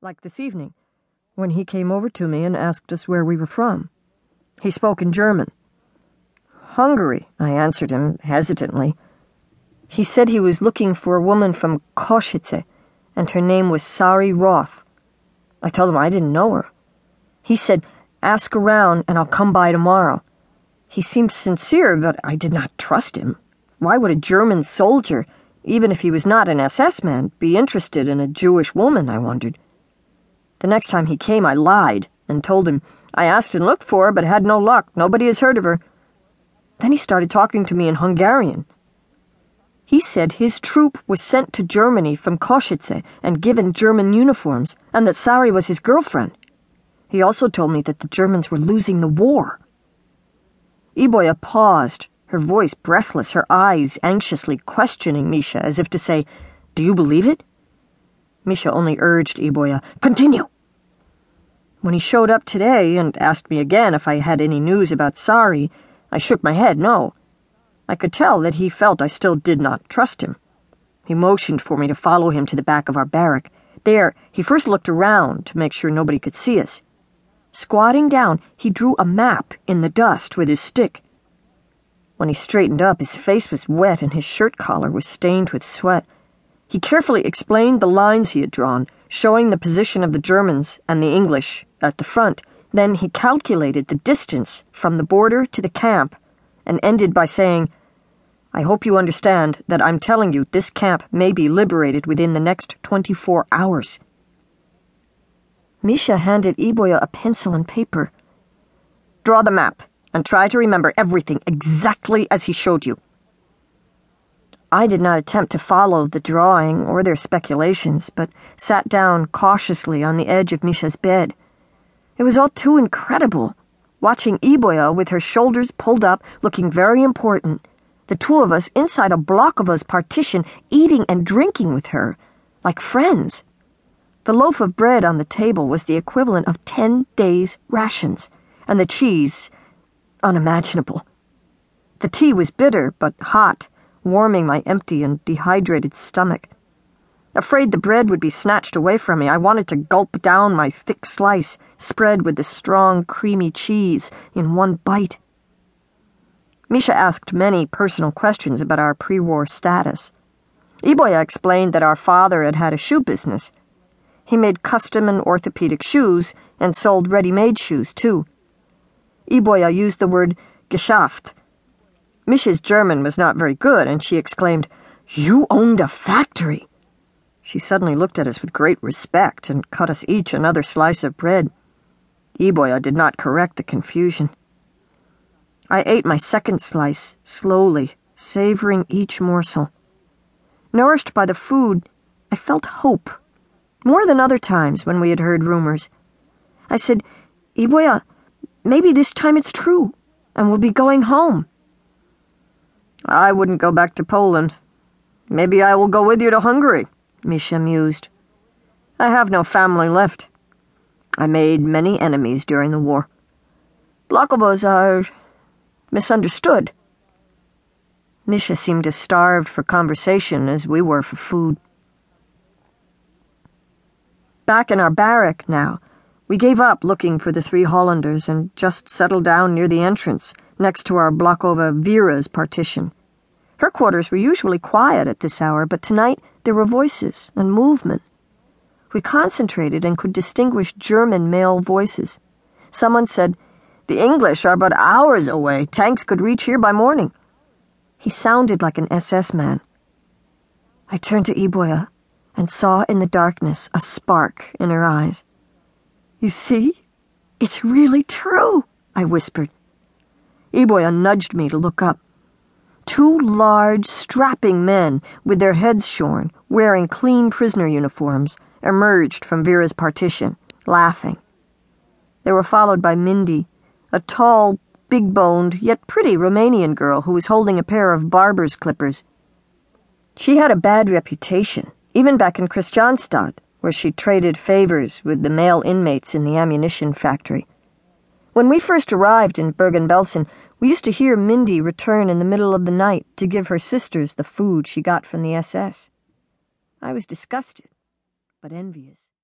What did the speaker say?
like this evening, when he came over to me and asked us where we were from. He spoke in German. Hungary, I answered him hesitantly. He said he was looking for a woman from Košice, and her name was Sari Roth. I told him I didn't know her. He said, Ask around and I'll come by tomorrow. He seemed sincere, but I did not trust him. Why would a German soldier, even if he was not an SS man, be interested in a Jewish woman, I wondered. The next time he came, I lied and told him I asked and looked for her, but had no luck. Nobody has heard of her. Then he started talking to me in Hungarian. He said his troop was sent to Germany from Košice and given German uniforms, and that Sari was his girlfriend. He also told me that the Germans were losing the war. Iboya paused, her voice breathless, her eyes anxiously questioning Misha as if to say, Do you believe it? Misha only urged Iboya, Continue! When he showed up today and asked me again if I had any news about Sari, I shook my head no. I could tell that he felt I still did not trust him. He motioned for me to follow him to the back of our barrack. There, he first looked around to make sure nobody could see us. Squatting down, he drew a map in the dust with his stick. When he straightened up, his face was wet and his shirt collar was stained with sweat. He carefully explained the lines he had drawn, showing the position of the Germans and the English at the front. Then he calculated the distance from the border to the camp and ended by saying, I hope you understand that I'm telling you this camp may be liberated within the next 24 hours. Misha handed Iboya a pencil and paper. Draw the map and try to remember everything exactly as he showed you. I did not attempt to follow the drawing or their speculations, but sat down cautiously on the edge of Misha's bed. It was all too incredible, watching Iboya with her shoulders pulled up, looking very important, the two of us inside a Blokov's partition, eating and drinking with her, like friends. The loaf of bread on the table was the equivalent of ten days' rations, and the cheese unimaginable. The tea was bitter but hot warming my empty and dehydrated stomach. Afraid the bread would be snatched away from me, I wanted to gulp down my thick slice, spread with the strong, creamy cheese, in one bite. Misha asked many personal questions about our pre war status. Iboya explained that our father had had a shoe business. He made custom and orthopedic shoes and sold ready made shoes, too. Iboya used the word Geschäft, Misha's German was not very good, and she exclaimed, You owned a factory! She suddenly looked at us with great respect and cut us each another slice of bread. Iboya did not correct the confusion. I ate my second slice, slowly, savoring each morsel. Nourished by the food, I felt hope, more than other times when we had heard rumors. I said, Iboya, maybe this time it's true, and we'll be going home. I wouldn't go back to Poland. Maybe I will go with you to Hungary, Misha mused. I have no family left. I made many enemies during the war. Blokovas are misunderstood. Misha seemed as starved for conversation as we were for food. Back in our barrack now, we gave up looking for the three Hollanders and just settled down near the entrance, next to our Blokova Vera's partition. Her quarters were usually quiet at this hour, but tonight there were voices and movement. We concentrated and could distinguish German male voices. Someone said, The English are but hours away. Tanks could reach here by morning. He sounded like an SS man. I turned to Iboya and saw in the darkness a spark in her eyes. You see? It's really true, I whispered. Iboya nudged me to look up. Two large, strapping men, with their heads shorn, wearing clean prisoner uniforms, emerged from Vera's partition, laughing. They were followed by Mindy, a tall, big boned, yet pretty Romanian girl who was holding a pair of barber's clippers. She had a bad reputation, even back in Christianstadt, where she traded favors with the male inmates in the ammunition factory. When we first arrived in Bergen Belsen, we used to hear Mindy return in the middle of the night to give her sisters the food she got from the SS. I was disgusted, but envious.